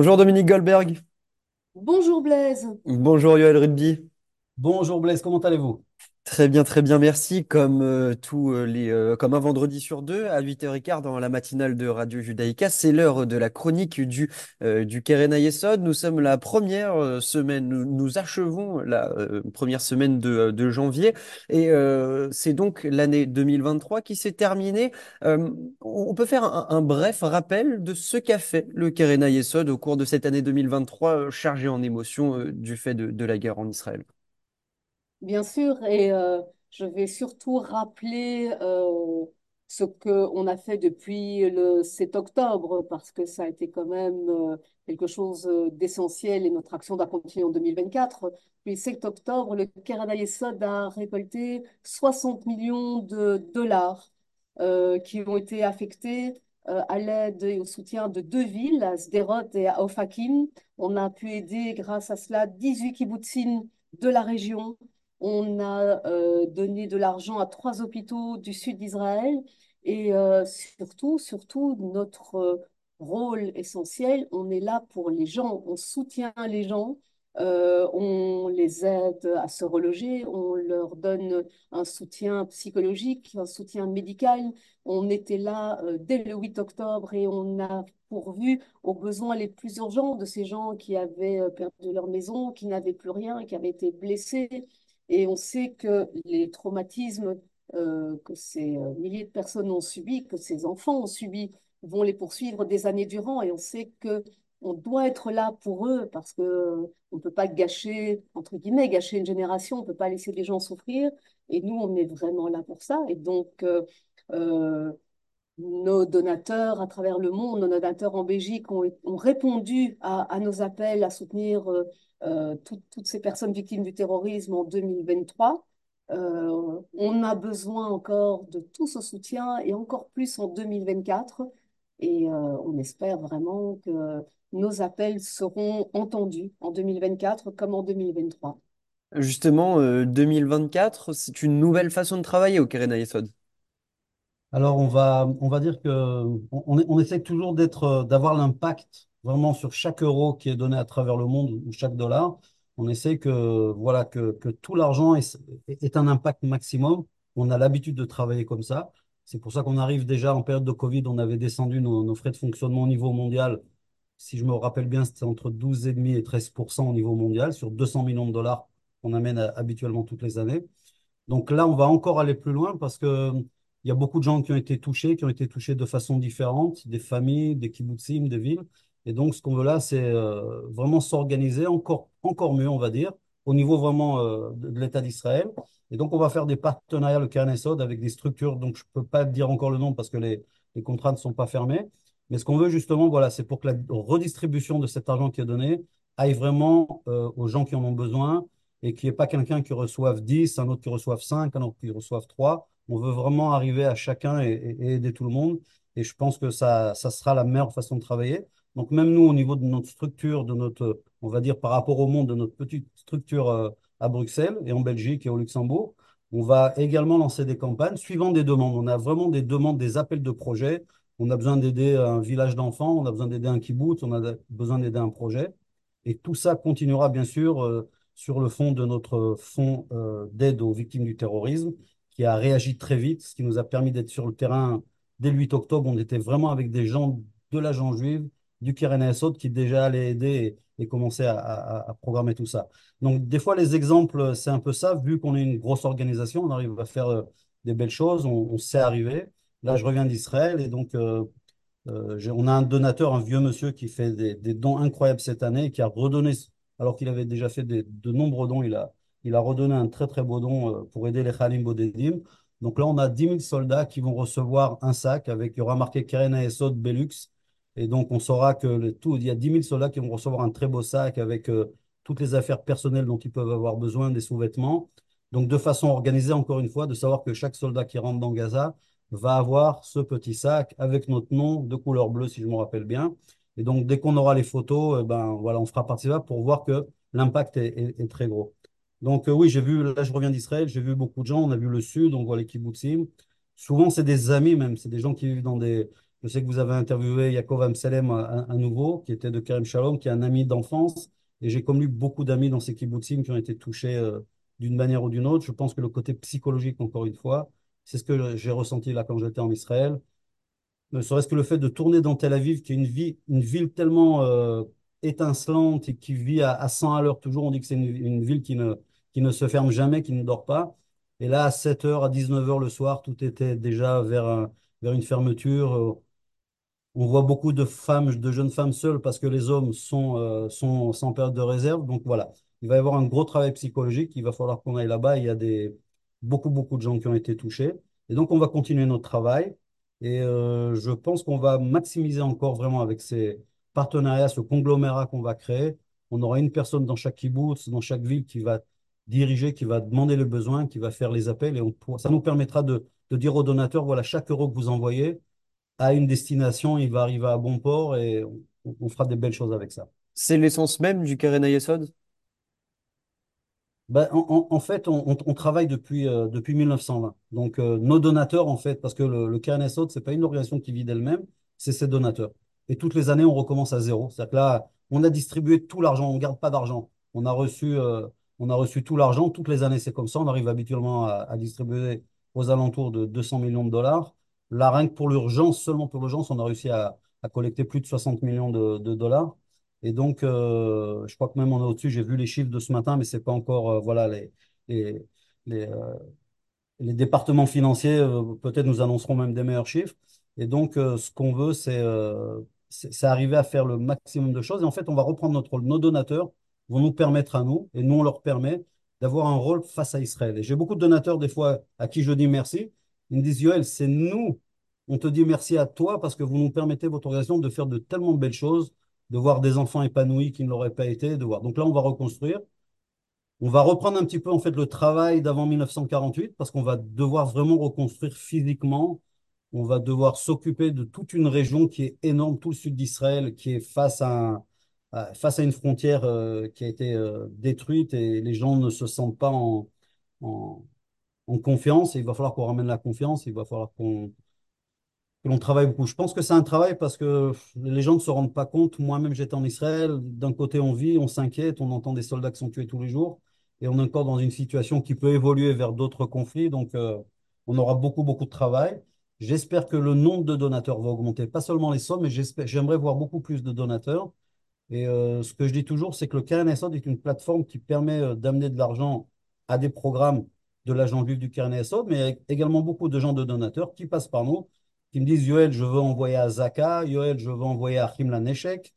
Bonjour Dominique Goldberg. Bonjour Blaise. Bonjour Yoel Rugby. Bonjour Blaise, comment allez-vous? Très bien, très bien, merci. Comme, euh, tous euh, les, euh, comme un vendredi sur deux, à 8h15 dans la matinale de Radio Judaïka, c'est l'heure de la chronique du, du Keren. Nous sommes la première semaine, nous, nous achevons la première semaine de, de janvier et c'est donc l'année 2023 qui s'est terminée. On peut faire un, bref rappel de ce qu'a fait le Keren Hayesod au cours de cette année 2023 euh, chargée en émotions du fait de, de la guerre en Israël. Bien sûr, et euh, je vais surtout rappeler euh, ce qu'on a fait depuis le 7 octobre, parce que ça a été quand même euh, quelque chose euh, d'essentiel et notre action doit continuer en 2024. Puis le 7 octobre, le Canada Yesod a récolté 60 millions de dollars qui ont été affectés à l'aide et au soutien de deux villes, à Sderot et à Ofakim. On a pu aider grâce à cela 18 kibbutzim de la région on a euh, donné de l'argent à trois hôpitaux du sud d'Israël et euh, surtout, surtout, notre euh, rôle essentiel, on est là pour les gens, on soutient les gens, on les aide à se reloger, on leur donne un soutien psychologique, un soutien médical. On était là dès le 8 octobre et on a pourvu aux besoins les plus urgents de ces gens qui avaient perdu leur maison, qui n'avaient plus rien, qui avaient été blessés. Et on sait que les traumatismes euh, que ces euh, milliers de personnes ont subis, que ces enfants ont subis, vont les poursuivre des années durant. Et on sait que on doit être là pour eux parce que on ne peut pas gâcher, entre guillemets, gâcher une génération, on ne peut pas laisser des gens souffrir. Et nous, on est vraiment là pour ça. Et donc, euh, nos donateurs à travers le monde, nos donateurs en Belgique ont, répondu à, nos appels à soutenir euh, euh, tout, toutes ces personnes victimes du terrorisme en 2023. Euh, on a besoin encore de tout ce soutien et encore plus en 2024. Et on espère vraiment que nos appels seront entendus en 2024 comme en 2023. Justement, euh, 2024, c'est une nouvelle façon de travailler au Keren Ayesod. Alors on va, on va dire que on, on essaie toujours d'être, euh, d'avoir l'impact vraiment sur chaque euro qui est donné à travers le monde ou chaque dollar. On essaie que, voilà, que, que tout l'argent ait, ait un impact maximum. On a l'habitude de travailler comme ça. C'est pour ça qu'on arrive déjà en période de Covid, on avait descendu nos, frais de fonctionnement au niveau mondial. Si je me rappelle bien, c'était entre 12,5 et 13% au niveau mondial sur 200 millions de dollars qu'on amène à- habituellement toutes les années. Donc là, on va encore aller plus loin parce que il y a beaucoup de gens qui ont été touchés, qui ont été touchés de façon différente, des familles, des kibbutzim, des villes. Et donc, ce qu'on veut là, c'est euh, vraiment s'organiser encore, encore mieux, on va dire, au niveau vraiment euh, de, l'État d'Israël. Et donc, on va faire des partenariats, le Knesset, avec des structures. Donc, je ne peux pas dire encore le nom parce que les, les contrats ne sont pas fermés. Mais ce qu'on veut justement, voilà, c'est pour que la redistribution de cet argent qui est donné aille vraiment euh, aux gens qui en ont besoin et qu'il n'y ait pas quelqu'un qui reçoive 10, un autre qui reçoive 5, un autre qui reçoive 3. On veut vraiment arriver à chacun et, aider tout le monde. Et je pense que ça, ça sera la meilleure façon de travailler. Donc même nous, au niveau de notre structure, de notre, on va dire par rapport au monde, de notre petite structure euh, à Bruxelles et en Belgique et au Luxembourg, on va également lancer des campagnes suivant des demandes. On a vraiment des demandes, des appels de projets. On a besoin d'aider un village d'enfants, on a besoin d'aider un kibbutz, on a besoin d'aider un projet. Et tout ça continuera bien sûr euh, sur le fond de notre fonds euh, d'aide aux victimes du terrorisme, qui a réagi très vite, ce qui nous a permis d'être sur le terrain dès le 8 octobre. On était vraiment avec des gens de l'agent juive, du Keren Esod, qui déjà allaient aider et, commençaient à, programmer tout ça. Donc, des fois, les exemples, c'est un peu ça. Vu qu'on est une grosse organisation, on arrive à faire euh, des belles choses, on, sait arriver. Là, je reviens d'Israël et donc, euh, on a un donateur, un vieux monsieur qui fait des, des dons incroyables cette année, qui a redonné alors qu'il avait déjà fait de nombreux dons, il a, redonné un très très beau don euh, pour aider les Khalim Bodedim. Donc là, on a dix mille soldats qui vont recevoir un sac avec, il y aura marqué Keren Esod Belux. Et donc, on saura que tout, il y a dix mille soldats qui vont recevoir un très beau sac avec euh, toutes les affaires personnelles dont ils peuvent avoir besoin, des sous-vêtements. Donc, de façon organisée, encore une fois, de savoir que chaque soldat qui rentre dans Gaza va avoir ce petit sac avec notre nom de couleur bleue, si je me rappelle bien. Et donc, dès qu'on aura les photos, eh ben, voilà, on fera partie de pour voir que l'impact est, très gros. Donc, euh, oui, j'ai vu, là, je reviens d'Israël, j'ai vu beaucoup de gens, on a vu le sud, on voit les kibbutzim. Souvent, c'est des amis même, c'est des gens qui vivent dans des, Je sais que vous avez interviewé Yaakov Amselem à, à nouveau, qui était de Kerem Shalom, qui est un ami d'enfance. Et j'ai connu beaucoup d'amis dans ces kibbutzim qui ont été touchés euh, d'une manière ou d'une autre. Je pense que le côté psychologique, encore une fois, c'est ce que j'ai ressenti là quand j'étais en Israël. Ne serait-ce que le fait de tourner dans Tel Aviv, qui est une, ville tellement euh, étincelante et qui vit à, à 100 à l'heure toujours. On dit que c'est une, ville qui ne, se ferme jamais, qui ne dort pas. Et là, à 7h, à 19h le soir, tout était déjà vers, un- vers une fermeture. On voit beaucoup de femmes, de jeunes femmes seules parce que les hommes sont, euh, sont sans période de réserve. Donc voilà, il va y avoir un gros travail psychologique. Il va falloir qu'on aille là-bas. Il y a beaucoup, beaucoup de gens qui ont été touchés. Et donc, on va continuer notre travail. Et euh, je pense qu'on va maximiser encore vraiment avec ces partenariats, ce conglomérat qu'on va créer. On aura une personne dans chaque kibbutz, dans chaque ville qui va diriger, qui va demander le besoin, qui va faire les appels. Et ça nous permettra de, dire aux donateurs, voilà, chaque euro que vous envoyez, à une destination, il va arriver à bon port et on, fera des belles choses avec ça. C'est l'essence même du Ayesod? Ben, en, fait, on, travaille depuis, euh, depuis 1920. Donc, euh, nos donateurs, en fait, parce que le, le KNSO, ce n'est pas une organisation qui vit d'elle-même, c'est ses donateurs. Et toutes les années, on recommence à zéro. C'est-à-dire que là, on a distribué tout l'argent, on ne garde pas d'argent. On a reçu, euh, on a reçu tout l'argent. Toutes les années, c'est comme ça. On arrive habituellement à, distribuer aux alentours de 200 millions de dollars. Là, rien pour l'urgence, seulement pour l'urgence, on a réussi à, collecter plus de 60 millions de dollars. Et donc, euh, je crois que même on est au-dessus. J'ai vu les chiffres de ce matin, mais c'est pas encore, euh, voilà, les, les, les, euh, départements financiers, peut-être nous annonceront même des meilleurs chiffres. Et donc, ce qu'on veut, c'est c'est arriver à faire le maximum de choses. Et en fait, on va reprendre notre rôle. Nos donateurs vont nous permettre à nous, et nous, on leur permet d'avoir un rôle face à Israël. Et j'ai beaucoup de donateurs, des fois, à qui je dis merci. Ils me disent, Yoël, c'est nous. On te dit merci à toi parce que vous nous permettez, votre organisation, de faire de tellement belles choses, de voir des enfants épanouis qui ne l'auraient pas été, de voir. Donc là, on va reconstruire. On va reprendre un petit peu en fait le travail d'avant 1948 parce qu'on va devoir vraiment reconstruire physiquement. On va devoir s'occuper de toute une région qui est énorme, tout le sud d'Israël, qui est face à, face à une frontière euh, qui a été euh, détruite et les gens ne se sentent pas en, en, en confiance. Et il va falloir qu'on ramène la confiance. Il va falloir qu'on que travaille beaucoup. Je pense que c'est un travail parce que les gens ne se rendent pas compte. Moi-même, j'étais en Israël. D'un côté, on vit, on s'inquiète, on entend des soldats qui sont tués tous les jours. Et on est encore dans une situation qui peut évoluer vers d'autres conflits. Donc, euh, on aura beaucoup, beaucoup de travail. J'espère que le nombre de donateurs va augmenter, pas seulement les sommes, mais j'aimerais voir beaucoup plus de donateurs. Et euh, ce que je dis toujours, c'est que le KNSO est une plateforme qui permet euh, d'amener de l'argent à des programmes de l'agent juif du KNSO, mais également beaucoup de gens de donateurs qui passent par nous, qui me disent Yoël, je veux envoyer à Zaka, Yoël, je veux envoyer à Himla Neshek.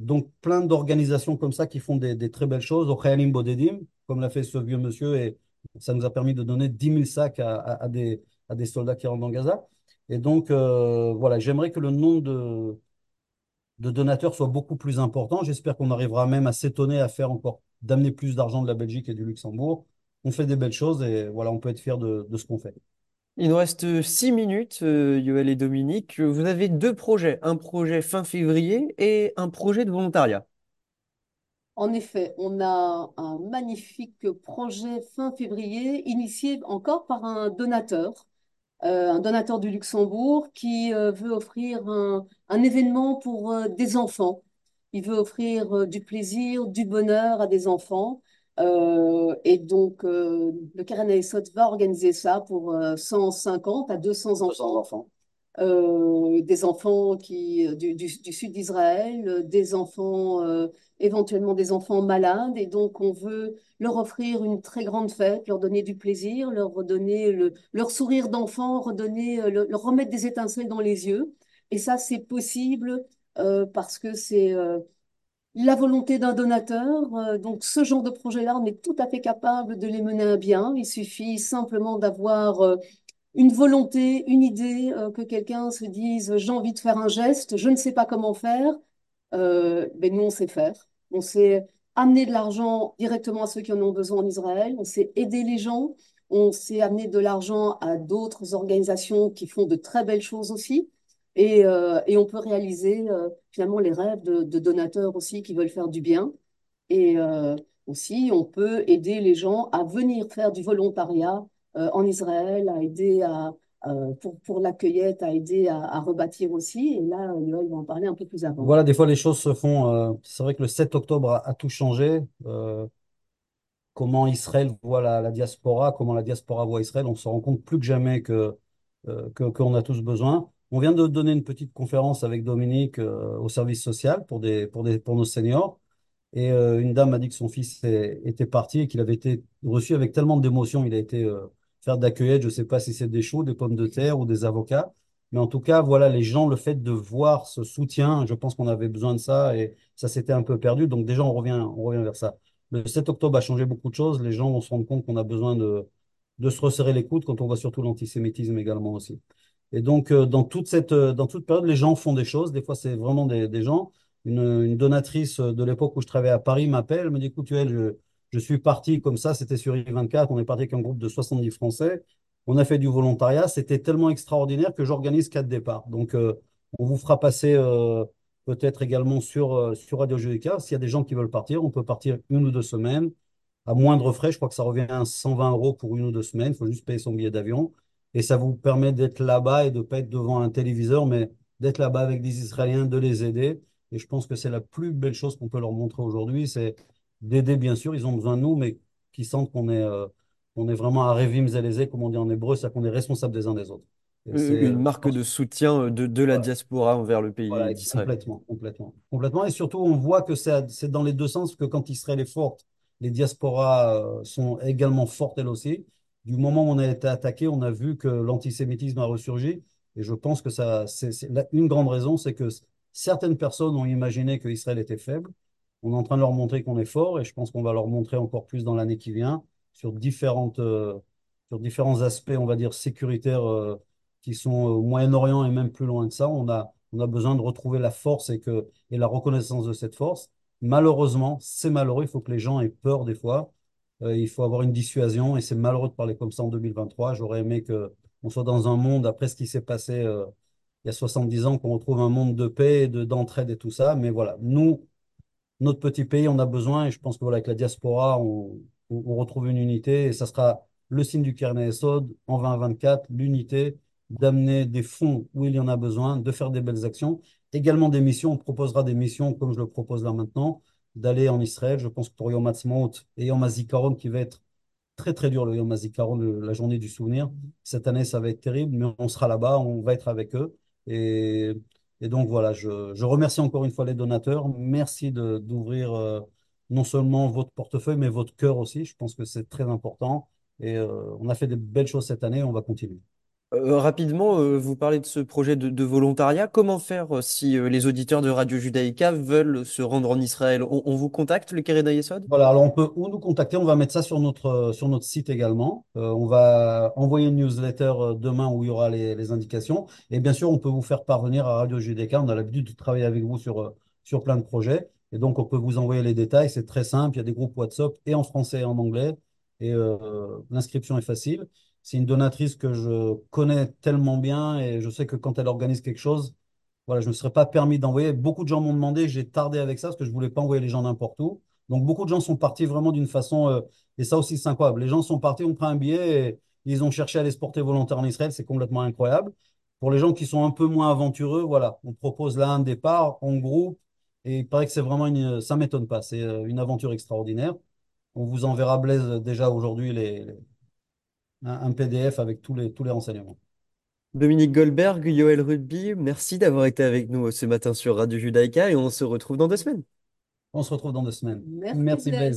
Donc, plein d'organisations comme ça qui font des, très belles choses, au Khayalim Bodedim, comme l'a fait ce vieux monsieur, et ça nous a permis de donner 10 000 sacs à, des, soldats qui rentrent dans Gaza. Et donc, euh, voilà, j'aimerais que le nombre de, donateurs soit beaucoup plus important. J'espère qu'on arrivera même à s'étonner à faire encore, d'amener plus d'argent de la Belgique et du Luxembourg. On fait des belles choses et voilà, on peut être fier de ce qu'on fait. Il nous reste six minutes, euh, Yoël et Dominique. Vous avez deux projets, un projet fin février et un projet de volontariat. En effet, on a un magnifique projet fin février, initié encore par un donateur, euh, un donateur du Luxembourg qui euh, veut offrir un, événement pour des enfants. Il veut offrir du plaisir, du bonheur à des enfants. Euh, et donc, euh, le Keren Ayesot va organiser ça pour euh, 150 à 200 enfants enfants. euh, des enfants qui, euh, du, du- du sud d'Israël, euh, des enfants, euh, éventuellement des enfants malades. Et donc, on veut leur offrir une très grande fête, leur donner du plaisir, leur redonner le, leur sourire d'enfant, redonner, euh, le- leur remettre des étincelles dans les yeux. Et ça, c'est possible euh, parce que c'est euh, la volonté d'un donateur. Euh, donc, ce genre de projet-là, on est tout à fait capable de les mener à bien. Il suffit simplement d'avoir euh, une volonté, une idée, euh, que quelqu'un se dise, j'ai envie de faire un geste, je ne sais pas comment faire, ben nous, on sait faire. On sait amener de l'argent directement à ceux qui en ont besoin en Israël, on sait aider les gens, on sait amener de l'argent à d'autres organisations qui font de très belles choses aussi. Et, euh, et on peut réaliser euh, finalement les rêves de, donateurs aussi qui veulent faire du bien. Et euh, aussi, on peut aider les gens à venir faire du volontariat en Israël, à aider à, pour, pour la cueillette a aidé à, à rebâtir aussi. Et là, Yoël va en parler un peu plus avant. Voilà, des fois les choses se font. c'est vrai que le 7 octobre a, tout changé. Comment Israël voit la, diaspora, comment la diaspora voit Israël, on se rend compte plus que jamais que, qu'on a tous besoin. On vient de donner une petite conférence avec Dominique euh, au service social pour, des, pour, des, pour nos seniors. Et euh, une dame m'a dit que son fils était parti et qu'il avait été reçu avec tellement d'émotion. Il a été euh, faire je ne sais pas si c'est des choux, des pommes de terre ou des avocats. Mais en tout cas, voilà, les gens, le fait de voir ce soutien, je pense qu'on avait besoin de ça et ça s'était un peu perdu. Donc déjà, on revient, on revient vers ça. Le 7 octobre a changé beaucoup de choses. Les gens vont se rendre compte qu'on a besoin de, de se resserrer les coudes quand on voit surtout l'antisémitisme également aussi. Et donc, euh, dans toute cette, euh, dans toute période, les gens font des choses. Des fois, c'est vraiment des, des gens. Une, une donatrice de l'époque où je travaillais à Paris m'appelle, me dit, écoute, Yoel, je, je suis parti comme ça, c'était sur I24, on est parti avec un groupe de 70 Français. On a fait du volontariat. C'était tellement extraordinaire que j'organise quatre départs. Donc, euh, on vous fera passer euh, peut-être également sur, euh, sur Radio Judica. S'il y a des gens qui veulent partir, on peut partir une ou deux semaines à moindre frais. Je crois que ça revient à 120 euros pour une ou deux semaines. Il faut juste payer son billet d'avion. Et ça vous permet d'être là-bas et de ne pas être devant un téléviseur, mais d'être là-bas avec des Israéliens, de les aider. Et je pense que c'est la plus belle chose qu'on peut leur montrer aujourd'hui, c'est d'aider, bien sûr, ils ont besoin de nous, mais qu'ils sentent qu'on est, euh, on est vraiment à Revim Zelezé, comme on dit en hébreu, c'est-à-dire qu'on est responsable des uns des autres. Une euh, marque pense de soutien euh, de, de la voilà. diaspora envers le pays Voilà, d'Israël. complètement, complètement, complètement. Et surtout, on voit que c'est c'est dans les deux sens, que quand Israël est forte, les diasporas euh, sont également fortes elles aussi. Du moment où on a été attaqué, on a vu que l'antisémitisme a ressurgi. Et je pense que ça, c'est une grande raison, c'est que certaines personnes ont imaginé que Israël était faible. On est en train de leur montrer qu'on est fort, et je pense qu'on va leur montrer encore plus dans l'année qui vient sur différentes, euh, sur différents aspects, on va dire, sécuritaires. euh, qui sont au Moyen-Orient et même plus loin que ça. On a, on a besoin de retrouver la force et, que, et la reconnaissance de cette force. Malheureusement, c'est malheureux, il faut que les gens aient peur des fois. Euh, il faut avoir une dissuasion et c'est malheureux de parler comme ça en 2023. J'aurais aimé que on soit dans un monde, après ce qui s'est passé euh, il y a 70 ans, qu'on retrouve un monde de paix, de, d'entraide et tout ça. Mais voilà, nous, notre petit pays, on a besoin, et je pense que voilà, avec la diaspora, on, on- retrouve une unité, et ça sera le signe du Carnet Essod en 2024, l'unité, d'amener des fonds où il y en a besoin, de faire des belles actions. Également des missions, on proposera des missions, comme je le propose là maintenant, d'aller en Israël. Je pense que pour Yom Ha'atzmaut et Yom qui va être très très dur, le Yom HaZikaron, la journée du souvenir, cette année, ça va être terrible, mais on sera là-bas, on va être avec eux. Et et donc voilà, je, je remercie encore une fois les donateurs. Merci d'ouvrir euh, non seulement votre portefeuille, mais votre cœur aussi. Je pense que c'est très important. Et euh, on a fait de belles choses cette année, on va continuer. Euh, rapidement, euh, vous parlez de ce projet de, de volontariat. Comment faire euh, si euh, les auditeurs de Radio Judaïka veulent se rendre en Israël? On, on vous contacte, le Keren Ayesod? Voilà, alors on peut ou nous contacter, on va mettre ça sur notre, euh, sur notre site également. Euh, on va envoyer une newsletter euh, demain où il y aura les, les indications. Et bien sûr, on peut vous faire parvenir à Radio Judéca. On a l'habitude de travailler avec vous sur, sur plein de projets. Et donc, on peut vous envoyer les détails. C'est très simple. Il y a des groupes WhatsApp et en français et en anglais. Et euh, l'inscription est facile. C'est une donatrice que je connais tellement bien et je sais que quand elle organise quelque chose, voilà, je ne me serais pas permis d'envoyer. Beaucoup de gens m'ont demandé, j'ai tardé avec ça parce que je ne voulais pas envoyer les gens n'importe où. Donc, beaucoup de gens sont partis vraiment d'une façon, euh, et ça aussi, c'est incroyable. Les gens sont partis, ont pris un billet et ils ont cherché à se porter volontaire en Israël. C'est complètement incroyable. Pour les gens qui sont un peu moins aventureux, voilà, on propose là un départ en groupe et il paraît que c'est vraiment une, ça m'étonne pas. C'est euh, une aventure extraordinaire. On vous enverra, Blaise, déjà aujourd'hui les, les- un, un PDF avec tous les, tous les renseignements. Dominique Goldberg, Yoël Rugby, merci d'avoir été avec nous ce matin sur Radio Judaïka et on se retrouve dans deux semaines. On se retrouve dans deux semaines. Merci, Merci.